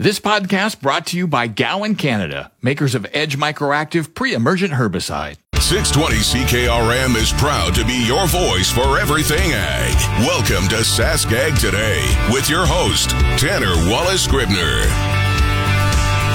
This podcast brought to you by Gowan Canada, makers of Edge Microactive pre-emergent herbicide. 620 CKRM is proud to be your voice for everything ag. Welcome to Sask Ag Today with your host, Tanner Wallace Scribner.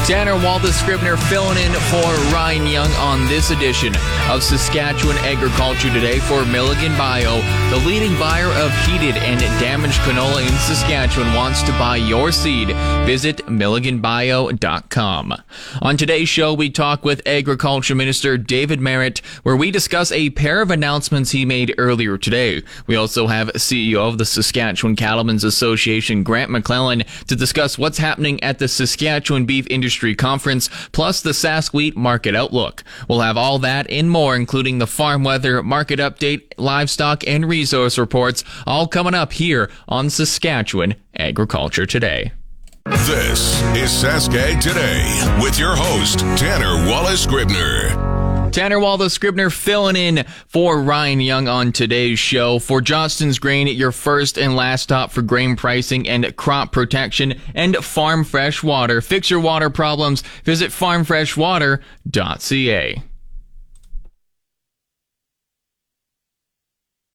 Tanner Wallace Scribner filling in for Ryan Young on this edition of Saskatchewan Agriculture Today for Milligan Bio. The leading buyer of heated and damaged canola in Saskatchewan wants to buy your seed. Visit milliganbio.com. On today's show, we talk with Agriculture Minister David Marit, where we discuss a pair of announcements he made earlier today. We also have CEO of the Saskatchewan Cattlemen's Association, Grant McLellan, to discuss what's happening at the Saskatchewan Beef Industry Industry Conference, plus the Sask Wheat Market Outlook. We'll have all that and more, including the farm weather, market update, livestock, and resource reports, all coming up here on Saskatchewan Agriculture Today. This is Sask Ag Today with your host, Tanner Wallace Scribner. Tanner Wallace Scribner filling in for Ryan Young on today's show. For Johnston's Grain, your first and last stop for grain pricing and crop protection and farm fresh water. Fix your water problems. Visit farmfreshwater.ca.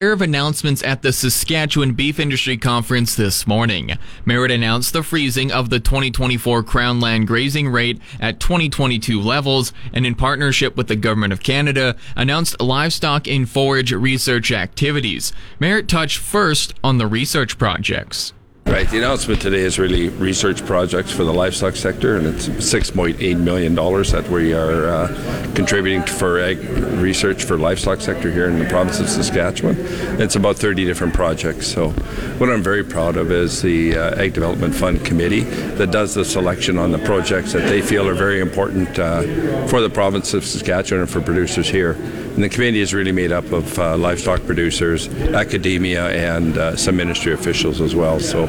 of announcements at the Saskatchewan Beef Industry Conference this morning. Marit announced the freezing of the 2024 Crown Land grazing rate at 2022 levels and in partnership with the Government of Canada announced livestock and forage research activities. Marit touched first on the research projects. Right. The announcement today is really research projects for the livestock sector, and it's $6.8 million that we are uh, contributing for ag research for livestock sector here in the province of Saskatchewan. It's about 30 different projects. So, what I'm very proud of is the uh, Ag Development Fund Committee that does the selection on the projects that they feel are very important uh, for the province of Saskatchewan and for producers here. And the committee is really made up of uh, livestock producers, academia, and uh, some ministry officials as well. So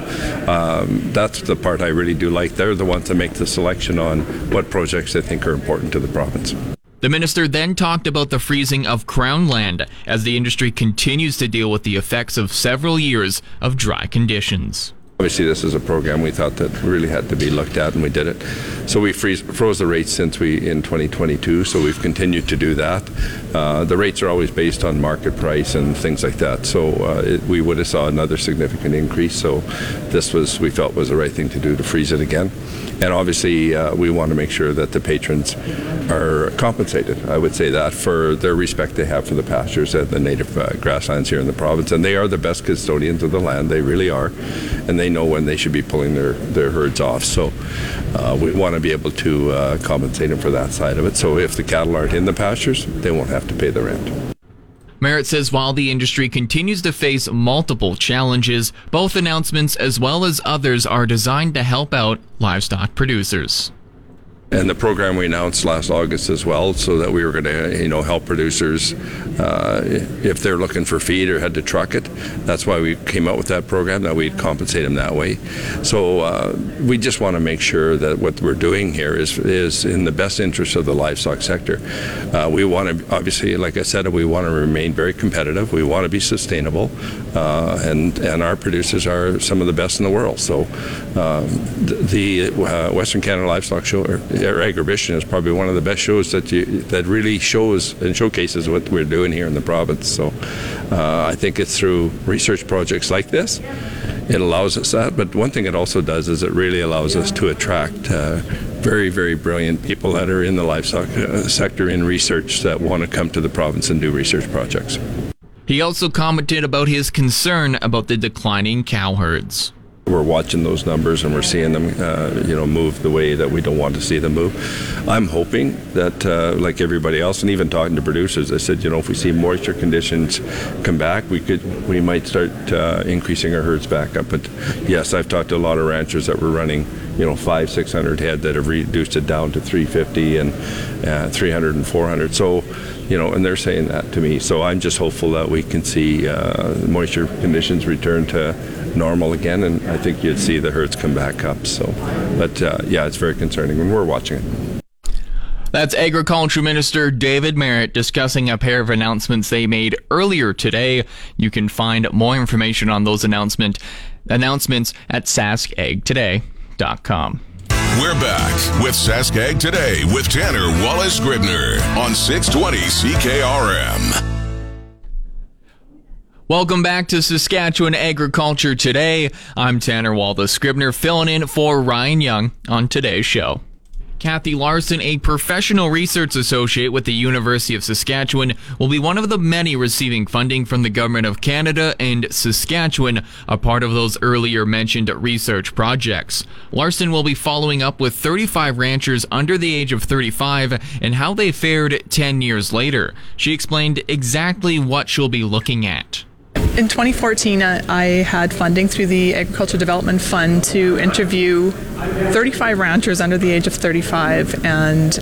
um, that's the part I really do like. They're the ones that make the selection on what projects they think are important to the province. The minister then talked about the freezing of crown land as the industry continues to deal with the effects of several years of dry conditions. Obviously, this is a program we thought that really had to be looked at, and we did it. So we freeze, froze the rates since we in 2022. So we've continued to do that. Uh, the rates are always based on market price and things like that. So uh, it, we would have saw another significant increase. So this was we felt was the right thing to do to freeze it again. And obviously, uh, we want to make sure that the patrons are compensated. I would say that for their respect they have for the pastures and the native uh, grasslands here in the province, and they are the best custodians of the land. They really are, and they know when they should be pulling their, their herds off. So uh, we want to be able to uh, compensate them for that side of it. So if the cattle aren't in the pastures, they won't have to pay the rent. Marit says while the industry continues to face multiple challenges, both announcements as well as others are designed to help out livestock producers and the program we announced last August as well, so that we were going to, you know, help producers uh, if they're looking for feed or had to truck it. That's why we came out with that program that we'd compensate them that way. So uh, we just want to make sure that what we're doing here is is in the best interest of the livestock sector. Uh, we want to obviously, like I said, we want to remain very competitive. We want to be sustainable, uh, and and our producers are some of the best in the world. So um, the, uh, Western Canada Livestock Show or Agribition is probably one of the best shows that you, that really shows and showcases what we're doing here in the province. So uh, I think it's through research projects like this. It allows us that, but one thing it also does is it really allows us to attract uh, very, very brilliant people that are in the livestock uh, sector in research that want to come to the province and do research projects. He also commented about his concern about the declining cow herds. We're watching those numbers and we're seeing them, uh, you know, move the way that we don't want to see them move. I'm hoping that, uh, like everybody else, and even talking to producers, I said, you know, if we see moisture conditions come back, we could, we might start uh, increasing our herds back up. But yes, I've talked to a lot of ranchers that were running you know, five, 600 head that have reduced it down to 350 and uh, 300 and 400. So, you know, and they're saying that to me. So I'm just hopeful that we can see uh, moisture conditions return to normal again, and I think you'd see the herds come back up. So, but uh, yeah, it's very concerning, and we're watching it. That's Agriculture Minister David Marit discussing a pair of announcements they made earlier today. You can find more information on those announcement announcements at saskagtoday.com. We're back with Saskag Today with Tanner Wallace Scribner on 620 CKRM. Welcome back to Saskatchewan Agriculture Today. I'm Tanner Wallace Scribner filling in for Ryan Young on today's show. Kathy Larson, a professional research associate with the University of Saskatchewan, will be one of the many receiving funding from the Government of Canada and Saskatchewan, a part of those earlier mentioned research projects. Larson will be following up with 35 ranchers under the age of 35 and how they fared 10 years later. She explained exactly what she'll be looking at. In 2014, uh, I had funding through the Agriculture Development Fund to interview 35 ranchers under the age of 35, and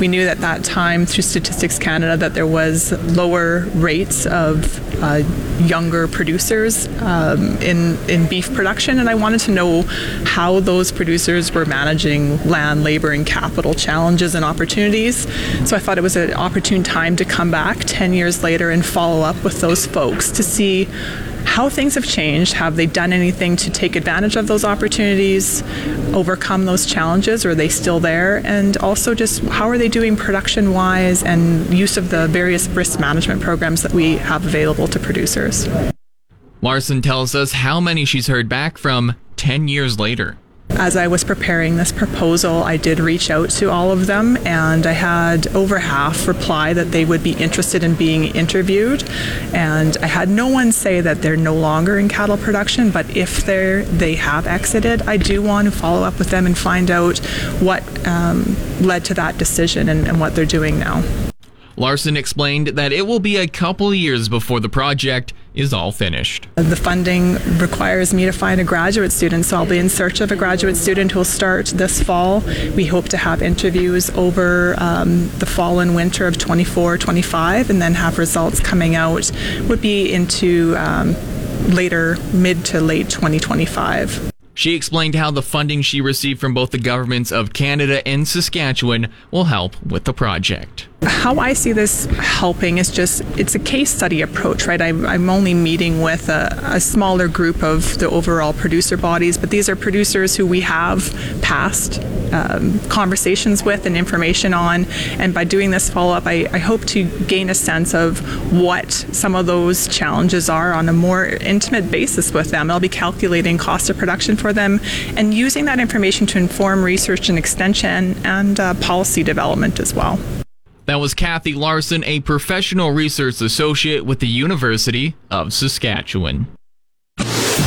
we knew at that time through Statistics Canada that there was lower rates of uh, younger producers um, in in beef production, and I wanted to know how those producers were managing land, labor, and capital challenges and opportunities. So I thought it was an opportune time to come back 10 years later and follow up with those folks to see how things have changed. Have they done anything to take advantage of those opportunities, overcome those challenges? Or are they still there? And also, just how are they doing production wise and use of the various risk management programs that we have available to producers? Larson tells us how many she's heard back from 10 years later. As I was preparing this proposal, I did reach out to all of them, and I had over half reply that they would be interested in being interviewed. And I had no one say that they're no longer in cattle production, but if they're they have exited, I do want to follow up with them and find out what um, led to that decision and, and what they're doing now. Larson explained that it will be a couple years before the project is all finished. The funding requires me to find a graduate student, so I'll be in search of a graduate student who will start this fall. We hope to have interviews over um, the fall and winter of 24, 25, and then have results coming out, would be into um, later, mid to late 2025. She explained how the funding she received from both the governments of Canada and Saskatchewan will help with the project. How I see this helping is just it's a case study approach, right? I'm, I'm only meeting with a, a, smaller group of the overall producer bodies, but these are producers who we have past um, conversations with and information on. And by doing this follow up, I, I hope to gain a sense of what some of those challenges are on a more intimate basis with them. I'll be calculating cost of production for them and using that information to inform research and extension and uh, policy development as well. That was Kathy Larson, a professional research associate with the University of Saskatchewan.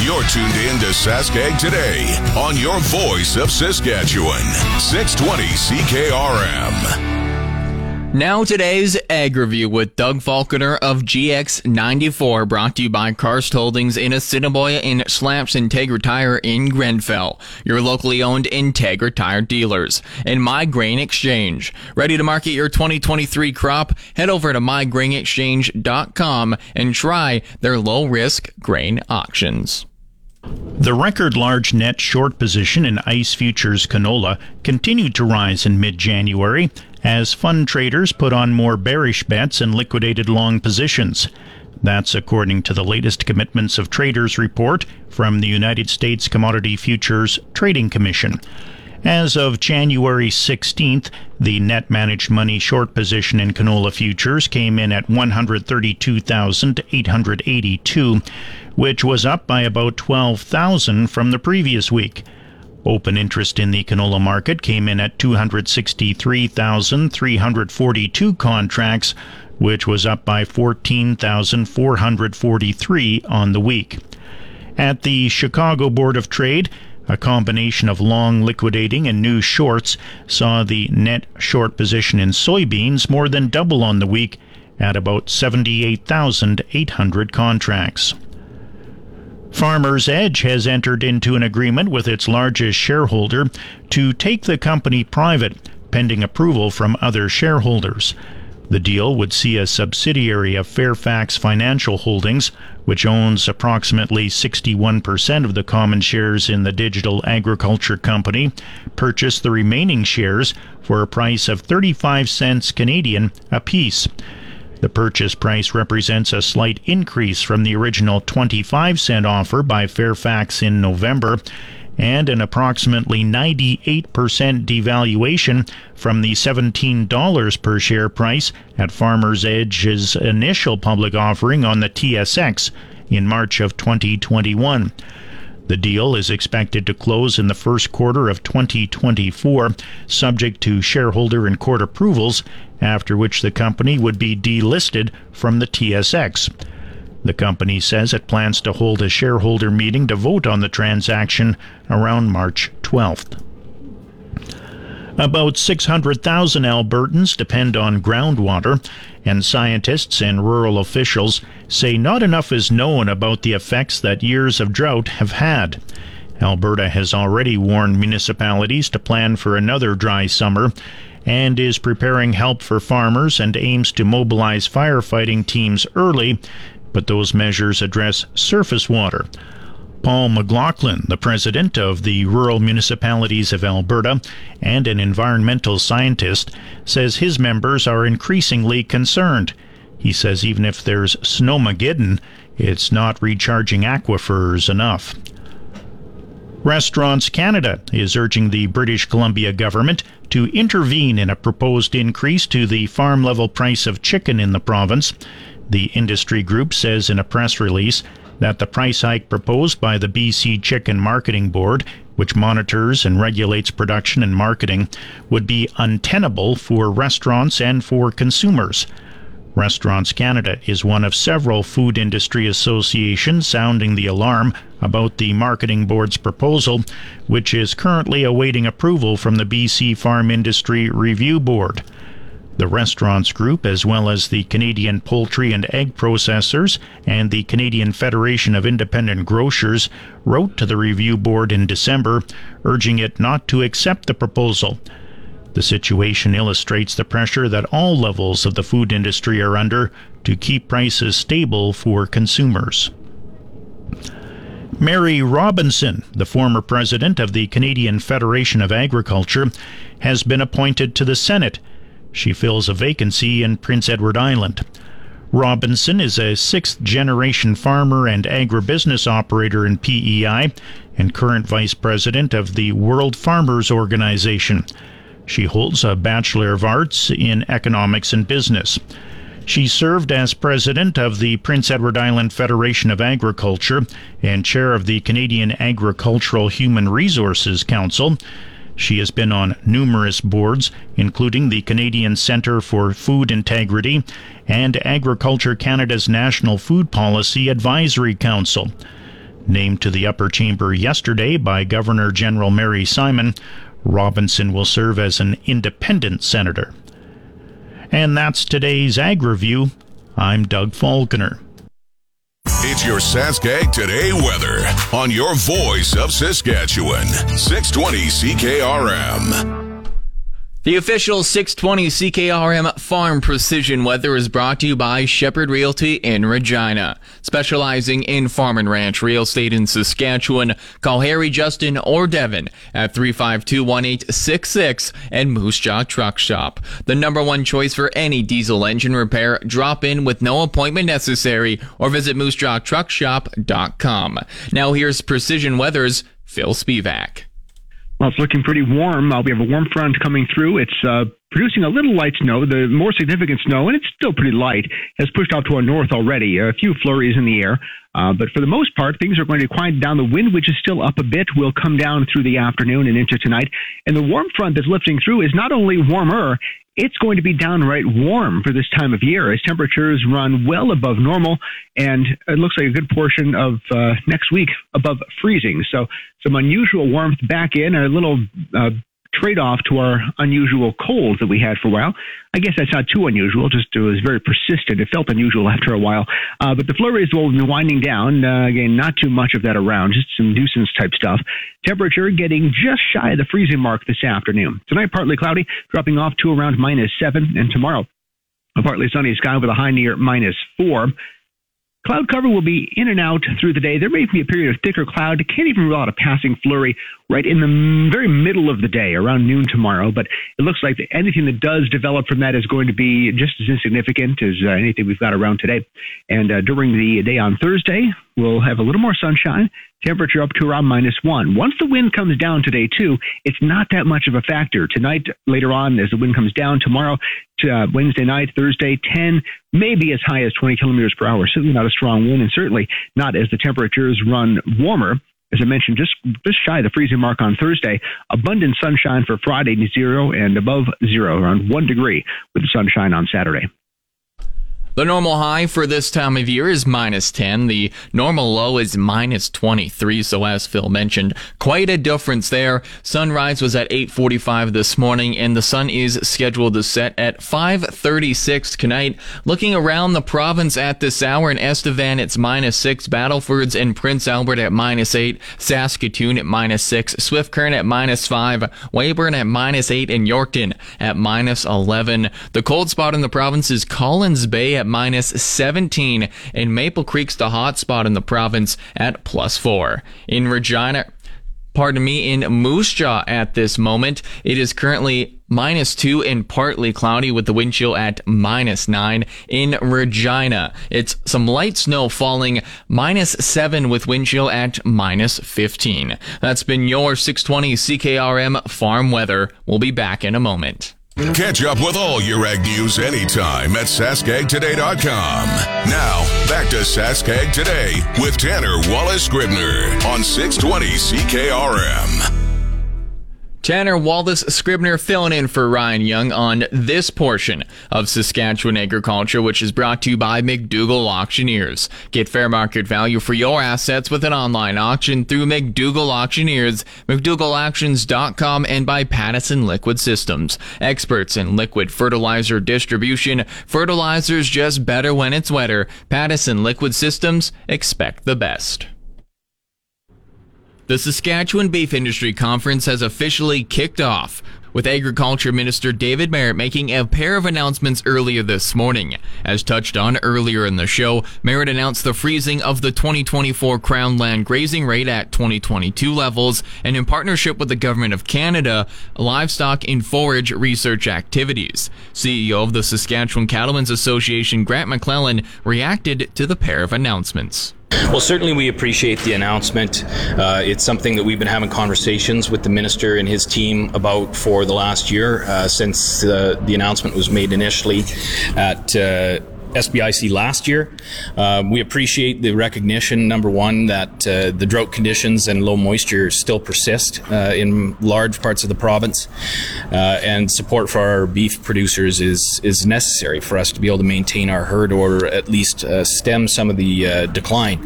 You're tuned in to Saskag today on your voice of Saskatchewan, 620 CKRM. Now today's Ag Review with Doug Falconer of GX94, brought to you by Karst Holdings in Assiniboia and Slaps Integra Tire in Grenfell, your locally owned Integra Tire dealers, and My Grain Exchange. Ready to market your 2023 crop? Head over to mygrainexchange.com and try their low risk grain auctions. The record large net short position in ICE futures canola continued to rise in mid January as fund traders put on more bearish bets and liquidated long positions. That's according to the latest commitments of traders report from the United States Commodity Futures Trading Commission. As of January 16th, the net managed money short position in canola futures came in at 132,882, which was up by about 12,000 from the previous week. Open interest in the canola market came in at 263,342 contracts, which was up by 14,443 on the week. At the Chicago Board of Trade, a combination of long liquidating and new shorts saw the net short position in soybeans more than double on the week at about 78,800 contracts. Farmers Edge has entered into an agreement with its largest shareholder to take the company private, pending approval from other shareholders. The deal would see a subsidiary of Fairfax Financial Holdings, which owns approximately 61% of the common shares in the digital agriculture company, purchase the remaining shares for a price of 35 cents Canadian apiece. The purchase price represents a slight increase from the original 25 cent offer by Fairfax in November and an approximately 98% devaluation from the $17 per share price at Farmers Edge's initial public offering on the TSX in March of 2021. The deal is expected to close in the first quarter of 2024, subject to shareholder and court approvals, after which the company would be delisted from the TSX. The company says it plans to hold a shareholder meeting to vote on the transaction around March 12th. About 600,000 Albertans depend on groundwater, and scientists and rural officials say not enough is known about the effects that years of drought have had. Alberta has already warned municipalities to plan for another dry summer and is preparing help for farmers and aims to mobilize firefighting teams early, but those measures address surface water. Paul McLaughlin, the president of the Rural Municipalities of Alberta and an environmental scientist, says his members are increasingly concerned. He says even if there's snowmageddon, it's not recharging aquifers enough. Restaurants Canada is urging the British Columbia government to intervene in a proposed increase to the farm level price of chicken in the province. The industry group says in a press release that the price hike proposed by the BC Chicken Marketing Board, which monitors and regulates production and marketing, would be untenable for restaurants and for consumers. Restaurants Canada is one of several food industry associations sounding the alarm about the Marketing Board's proposal, which is currently awaiting approval from the BC Farm Industry Review Board. The Restaurants Group, as well as the Canadian Poultry and Egg Processors and the Canadian Federation of Independent Grocers, wrote to the review board in December, urging it not to accept the proposal. The situation illustrates the pressure that all levels of the food industry are under to keep prices stable for consumers. Mary Robinson, the former president of the Canadian Federation of Agriculture, has been appointed to the Senate she fills a vacancy in Prince Edward Island. Robinson is a sixth generation farmer and agribusiness operator in PEI and current vice president of the World Farmers Organization. She holds a Bachelor of Arts in Economics and Business. She served as president of the Prince Edward Island Federation of Agriculture and chair of the Canadian Agricultural Human Resources Council. She has been on numerous boards, including the Canadian Centre for Food Integrity and Agriculture Canada's National Food Policy Advisory Council. Named to the upper chamber yesterday by Governor General Mary Simon, Robinson will serve as an independent senator. And that's today's Ag Review. I'm Doug Falconer. It's your Saskag Today weather on your voice of Saskatchewan. 620 CKRM. The official 620 CKRM Farm Precision Weather is brought to you by Shepherd Realty in Regina. Specializing in farm and ranch real estate in Saskatchewan, call Harry, Justin, or Devin at 352-1866 and Moose Jaw Truck Shop. The number one choice for any diesel engine repair. Drop in with no appointment necessary or visit moosejawtruckshop.com. Now here's Precision Weather's Phil Spivak. Well, it's looking pretty warm. Uh, we have a warm front coming through. It's uh, producing a little light snow. The more significant snow, and it's still pretty light, has pushed out to our north already. A few flurries in the air. Uh, but for the most part, things are going to quiet down. The wind, which is still up a bit, will come down through the afternoon and into tonight. And the warm front that's lifting through is not only warmer, it's going to be downright warm for this time of year as temperatures run well above normal and it looks like a good portion of uh, next week above freezing. So some unusual warmth back in, a little uh, trade off to our unusual colds that we had for a while. I guess that's not too unusual, just it was very persistent. It felt unusual after a while. Uh, but the flurries will be winding down. Uh, again, not too much of that around, just some nuisance type stuff. Temperature getting just shy of the freezing mark this afternoon. Tonight, partly cloudy, dropping off to around minus seven, and tomorrow, a partly sunny sky with a high near minus four. Cloud cover will be in and out through the day. There may be a period of thicker cloud. Can't even rule out a passing flurry right in the very middle of the day, around noon tomorrow. But it looks like anything that does develop from that is going to be just as insignificant as uh, anything we've got around today. And uh, during the day on Thursday, we'll have a little more sunshine temperature up to around minus one. Once the wind comes down today, too, it's not that much of a factor. Tonight, later on, as the wind comes down, tomorrow, uh, Wednesday night, Thursday, 10, maybe as high as 20 kilometers per hour. Certainly not a strong wind, and certainly not as the temperatures run warmer. As I mentioned, just just shy of the freezing mark on Thursday. Abundant sunshine for Friday, zero and above zero, around one degree with the sunshine on Saturday. The normal high for this time of year is minus 10. The normal low is minus 23. So as Phil mentioned, quite a difference there. Sunrise was at 8:45 this morning and the sun is scheduled to set at 5:36 tonight. Looking around the province at this hour in Estevan it's minus 6, Battlefords and Prince Albert at minus 8, Saskatoon at minus 6, Swift Current at minus 5, Weyburn at minus 8 and Yorkton at minus 11. The cold spot in the province is Collins Bay at minus 17, and Maple Creek's the hot spot in the province at plus 4. In Regina, pardon me, in Moose Jaw at this moment, it is currently minus 2 and partly cloudy with the wind chill at minus 9. In Regina, it's some light snow falling minus 7 with wind chill at minus 15. That's been your 620 CKRM farm weather. We'll be back in a moment. Catch up with all your ag news anytime at saskagtoday.com. Now, back to Saskag Today with Tanner Wallace Scribner on 620 CKRM. Tanner Wallace Scribner filling in for Ryan Young on this portion of Saskatchewan Agriculture, which is brought to you by McDougall Auctioneers. Get fair market value for your assets with an online auction through McDougall Auctioneers, McDougallAuctions.com, and by Pattison Liquid Systems. Experts in liquid fertilizer distribution. Fertilizer's just better when it's wetter. Pattison Liquid Systems, expect the best. The Saskatchewan Beef Industry Conference has officially kicked off, with Agriculture Minister David Marit making a pair of announcements earlier this morning. As touched on earlier in the show, Marit announced the freezing of the 2024 Crown Land grazing rate at 2022 levels, and in partnership with the Government of Canada, livestock and forage research activities. CEO of the Saskatchewan Cattlemen's Association, Grant McLellan, reacted to the pair of announcements. Well, certainly we appreciate the announcement. Uh, it's something that we've been having conversations with the minister and his team about for the last year uh, since uh, the announcement was made initially at uh, SBIC last year. Uh, we appreciate the recognition, number one, that uh, the drought conditions and low moisture still persist uh, in large parts of the province, uh, and support for our beef producers is is necessary for us to be able to maintain our herd or at least uh, stem some of the uh, decline.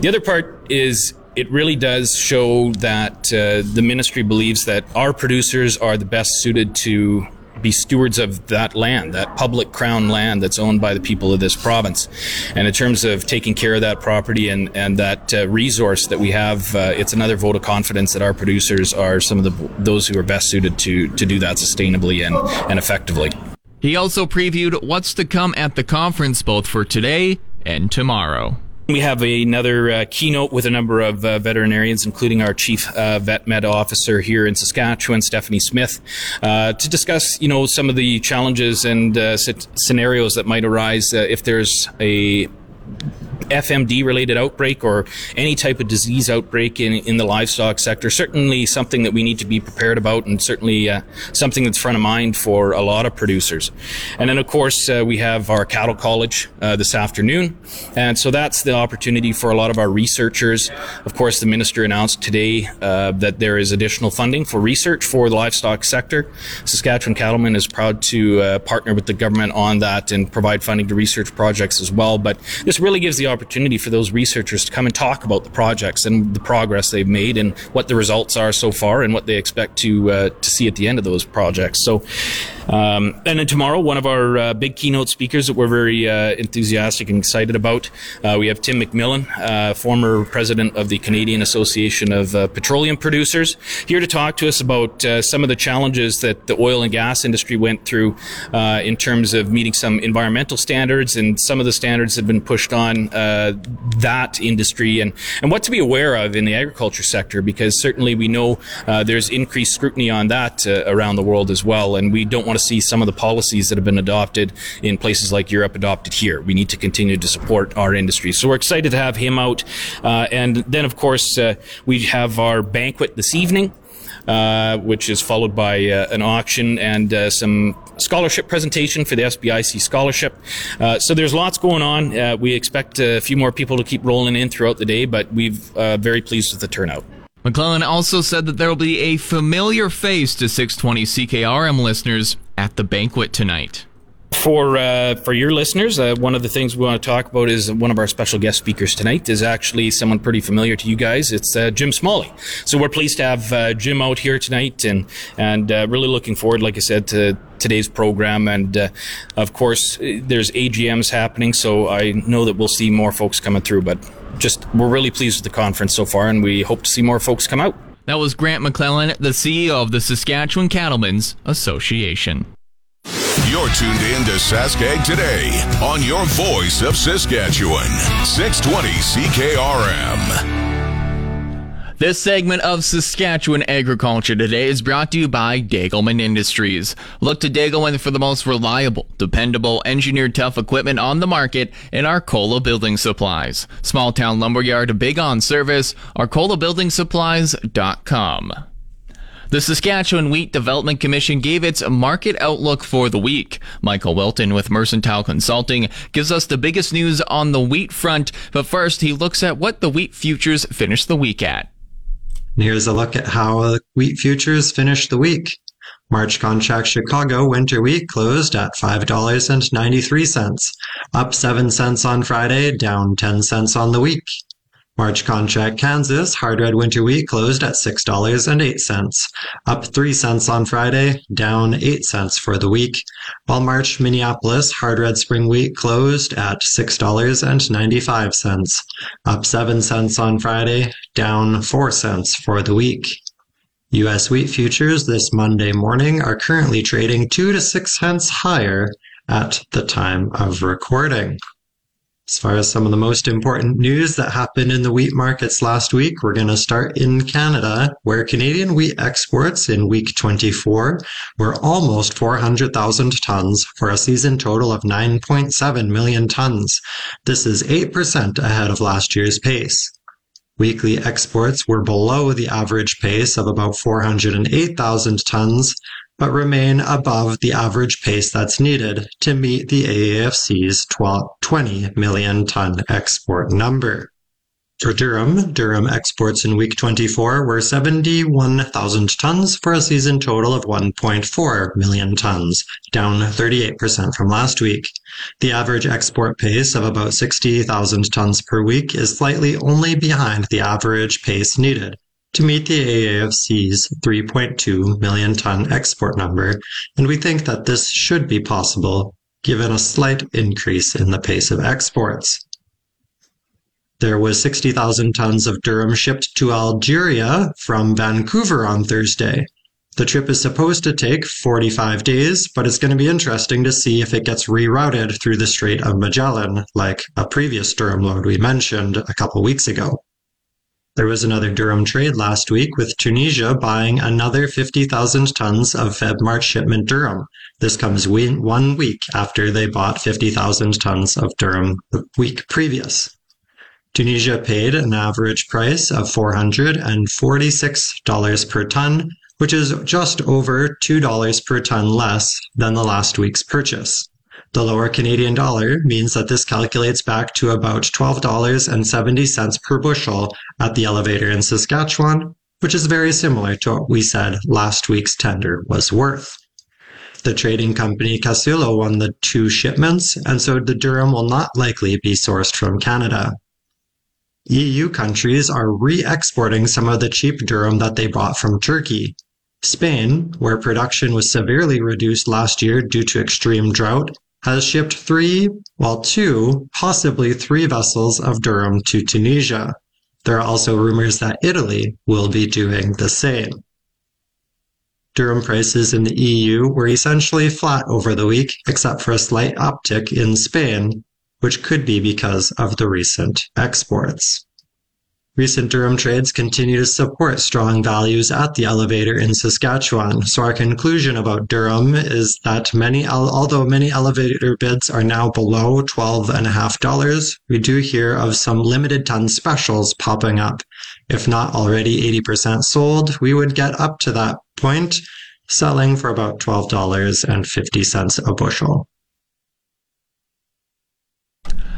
The other part is it really does show that the ministry believes that our producers are the best suited to be stewards of that land, that public crown land that's owned by the people of this province. And in terms of taking care of that property and, and that uh, resource that we have, uh, it's another vote of confidence that our producers are some of the those who are best suited to, to do that sustainably and, and effectively. He also previewed what's to come at the conference both for today and tomorrow. We have another uh, keynote with a number of uh, veterinarians, including our chief uh, vet med officer here in Saskatchewan, Stephanie Smith, uh, to discuss, you know, some of the challenges and uh, scenarios that might arise uh, if there's a FMD related outbreak or any type of disease outbreak in, in the livestock sector. Certainly something that we need to be prepared about and certainly uh, something that's front of mind for a lot of producers. And then, of course, uh, we have our cattle college uh, this afternoon. And so that's the opportunity for a lot of our researchers. Of course, the minister announced today uh, that there is additional funding for research for the livestock sector. Saskatchewan Cattlemen is proud to uh, partner with the government on that and provide funding to research projects as well. But this really gives the opportunity for those researchers to come and talk about the projects and the progress they've made and what the results are so far and what they expect to uh, to see at the end of those projects. So. Um, and then tomorrow, one of our uh, big keynote speakers that we're very uh, enthusiastic and excited about, uh, we have Tim McMillan, uh, former president of the Canadian Association of Petroleum Producers, here to talk to us about some of the challenges that the oil and gas industry went through in terms of meeting some environmental standards and some of the standards that have been pushed on that industry and, and what to be aware of in the agriculture sector because certainly we know there's increased scrutiny on that around the world as well and we don't want to see some of the policies that have been adopted in places like Europe adopted here. We need to continue to support our industry. So we're excited to have him out. Uh, and then, of course, uh, we have our banquet this evening. Uh, which is followed by uh, an auction and uh, some scholarship presentation for the SBIC scholarship. So there's lots going on. We expect a few more people to keep rolling in throughout the day, but we're uh, very pleased with the turnout. McLellan also said that there will be a familiar face to 620 CKRM listeners at the banquet tonight. For uh, for your listeners, uh, one of the things we want to talk about is one of our special guest speakers tonight is actually someone pretty familiar to you guys. It's uh, Jim Smalley. So we're pleased to have uh, Jim out here tonight, and and uh, really looking forward, like I said, to today's program. And uh, of course, there's AGMs happening, so I know that we'll see more folks coming through. But just we're really pleased with the conference so far, and we hope to see more folks come out. That was Grant McLellan, the CEO of the Saskatchewan Cattlemen's Association. You're tuned in to Saskag today on your voice of Saskatchewan, 620 CKRM. This segment of Saskatchewan Agriculture Today is brought to you by Degelman Industries. Look to Degelman for the most reliable, dependable, engineered tough equipment on the market in Arcola Building Supplies. Small town lumberyard, big on service, arcolabuildingsupplies.com. The Saskatchewan Wheat Development Commission gave its market outlook for the week. Michael Wilton with Mercantile Consulting gives us the biggest news on the wheat front, but first he looks at what the wheat futures finished the week at. Here's a look at how wheat futures finished the week. March contract Chicago winter wheat closed at $5.93, up 7 cents on Friday, down 10 cents on the week. March contract Kansas hard red winter wheat closed at $6.08, up 3 cents on Friday, down 8 cents for the week, while March Minneapolis hard red spring wheat closed at $6.95, up 7 cents on Friday, down 4 cents for the week. U.S. wheat futures this Monday morning are currently trading 2 to 6 cents higher at the time of recording. As far as some of the most important news that happened in the wheat markets last week, we're going to start in Canada, where Canadian wheat exports in week 24 were almost 400,000 tons for a season total of 9.7 million tons. This is 8% ahead of last year's pace. Weekly exports were below the average pace of about 408,000 tons, but remain above the average pace that's needed to meet the AAFC's 20 million ton export number. For durum, durum exports in week 24 were 71,000 tons for a season total of 1.4 million tons, down 38% from last week. The average export pace of about 60,000 tons per week is slightly only behind the average pace needed to meet the AAFC's 3.2 million ton export number, and we think that this should be possible given a slight increase in the pace of exports. There was 60,000 tons of durum shipped to Algeria from Vancouver on Thursday. The trip is supposed to take 45 days, but it's going to be interesting to see if it gets rerouted through the Strait of Magellan, like a previous durum load we mentioned a couple weeks ago. There was another durum trade last week with Tunisia buying another 50,000 tons of Feb March shipment durum. This comes one week after they bought 50,000 tons of durum the week previous. Tunisia paid an average price of $446 per ton, which is just over $2 per ton less than the last week's purchase. The lower Canadian dollar means that this calculates back to about $12.70 per bushel at the elevator in Saskatchewan, which is very similar to what we said last week's tender was worth. The trading company Casillo won the two shipments, and so the durum will not likely be sourced from Canada. EU countries are re exporting some of the cheap durum that they bought from Turkey. Spain, where production was severely reduced last year due to extreme drought, has shipped three, well, two, possibly three vessels of durum to Tunisia. There are also rumors that Italy will be doing the same. Durum prices in the EU were essentially flat over the week, except for a slight uptick in Spain, which could be because of the recent exports. Recent durum trades continue to support strong values at the elevator in Saskatchewan. So our conclusion about durum is that many, although many elevator bids are now below $12.5, we do hear of some limited ton specials popping up. If not already 80% sold, we would get up to that point, selling for about $12.50 a bushel.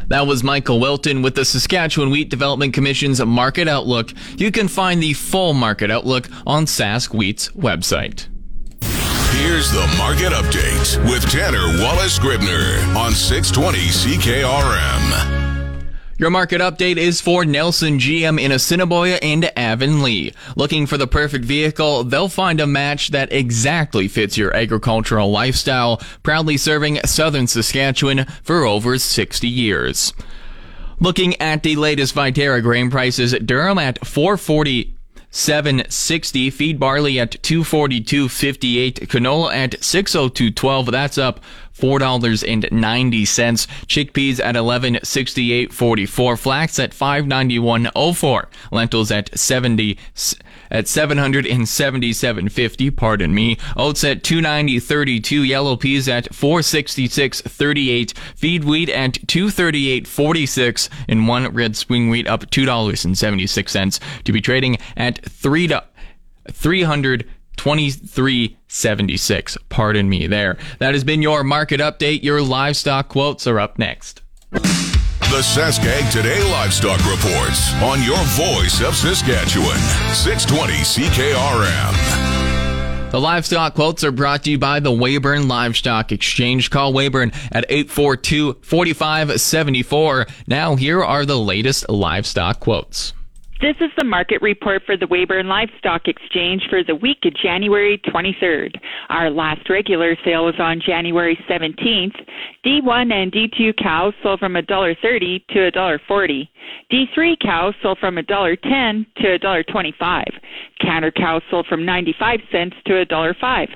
That was Michael Wilton with the Saskatchewan Wheat Development Commission's Market Outlook. You can find the full market outlook on Sask Wheat's website. Here's the market update with Tanner Wallace Scribner on 620 CKRM. Your market update is for Nelson GM in Assiniboia and Avonlea. Looking for the perfect vehicle, they'll find a match that exactly fits your agricultural lifestyle, proudly serving southern Saskatchewan for over 60 years. Looking at the latest Viterra grain prices, Durum at 440 760 feed barley at 242.58 canola at 602.12 that's up $4.90. Chickpeas at 1168.44. Flax at 591.04. Lentils at 70 at 777.50, pardon me. Oats at 290.32. Yellow peas at 466.38. Feed wheat at 238.46 and one red swing wheat up $2.76 to be trading at 3 300 2376. Pardon me there. That has been your market update. Your livestock quotes are up next. The Saskag Today Livestock Reports on your voice of Saskatchewan. 620 CKRM. The livestock quotes are brought to you by the Weyburn Livestock Exchange. Call Weyburn at 842 4574. Now, here are the latest livestock quotes. This is the market report for the Weyburn Livestock Exchange for the week of January 23rd. Our last regular sale was on January 17th. D1 and D2 cows sold from $1.30 to $1.40. D3 cows sold from $1.10 to $1.25. Canner cows sold from 95 cents to $1.05.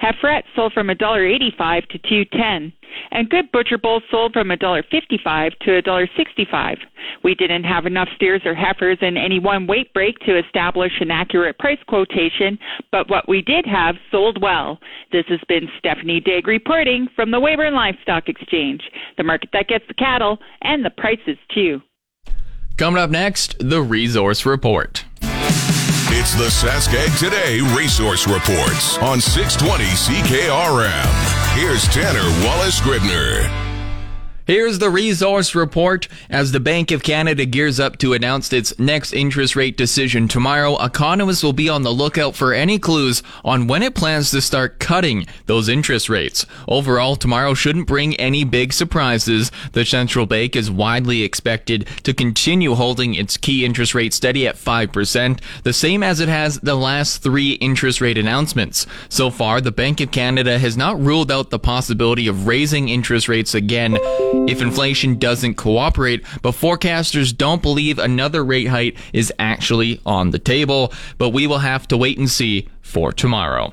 Heiferette sold from $1.85 to $2.10, and good butcher bulls sold from $1.55 to $1.65. We didn't have enough steers or heifers in any one weight break to establish an accurate price quotation, but what we did have sold well. This has been Stephanie Digg reporting from the Weyburn Livestock Exchange, the market that gets the cattle and the prices too. Coming up next, the Resource Report. It's the Saskag Today Resource Reports on 620 CKRM. Here's Tanner Wallace Scribner. Here's the resource report. As the Bank of Canada gears up to announce its next interest rate decision tomorrow, economists will be on the lookout for any clues on when it plans to start cutting those interest rates. Overall, tomorrow shouldn't bring any big surprises. The central bank is widely expected to continue holding its key interest rate steady at 5%, the same as it has the last three interest rate announcements. So far, the Bank of Canada has not ruled out the possibility of raising interest rates again if inflation doesn't cooperate, but forecasters don't believe another rate hike is actually on the table. But we will have to wait and see for tomorrow.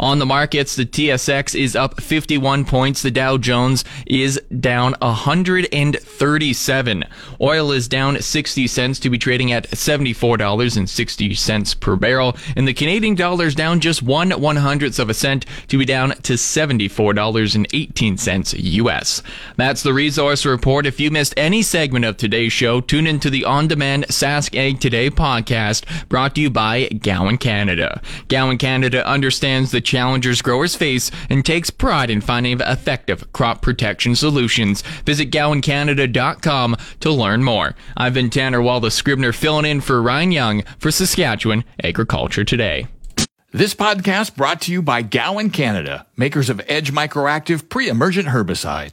On the markets, the TSX is up 51 points. The Dow Jones is down 137. Oil is down 60 cents to be trading at $74.60 per barrel. And the Canadian dollar is down just one one hundredth of a cent to be down to $74.18 US. That's the resource report. If you missed any segment of today's show, tune into the on-demand Sask Ag Today podcast brought to you by Gowan Canada. Gowan Canada understands the challenges growers face and takes pride in finding effective crop protection solutions. Visit GowanCanada.com to learn more. I've been Tanner Wallace Scribner filling in for Ryan Young for Saskatchewan Agriculture Today. This podcast brought to you by Gowan Canada, makers of Edge Microactive pre-emergent herbicide.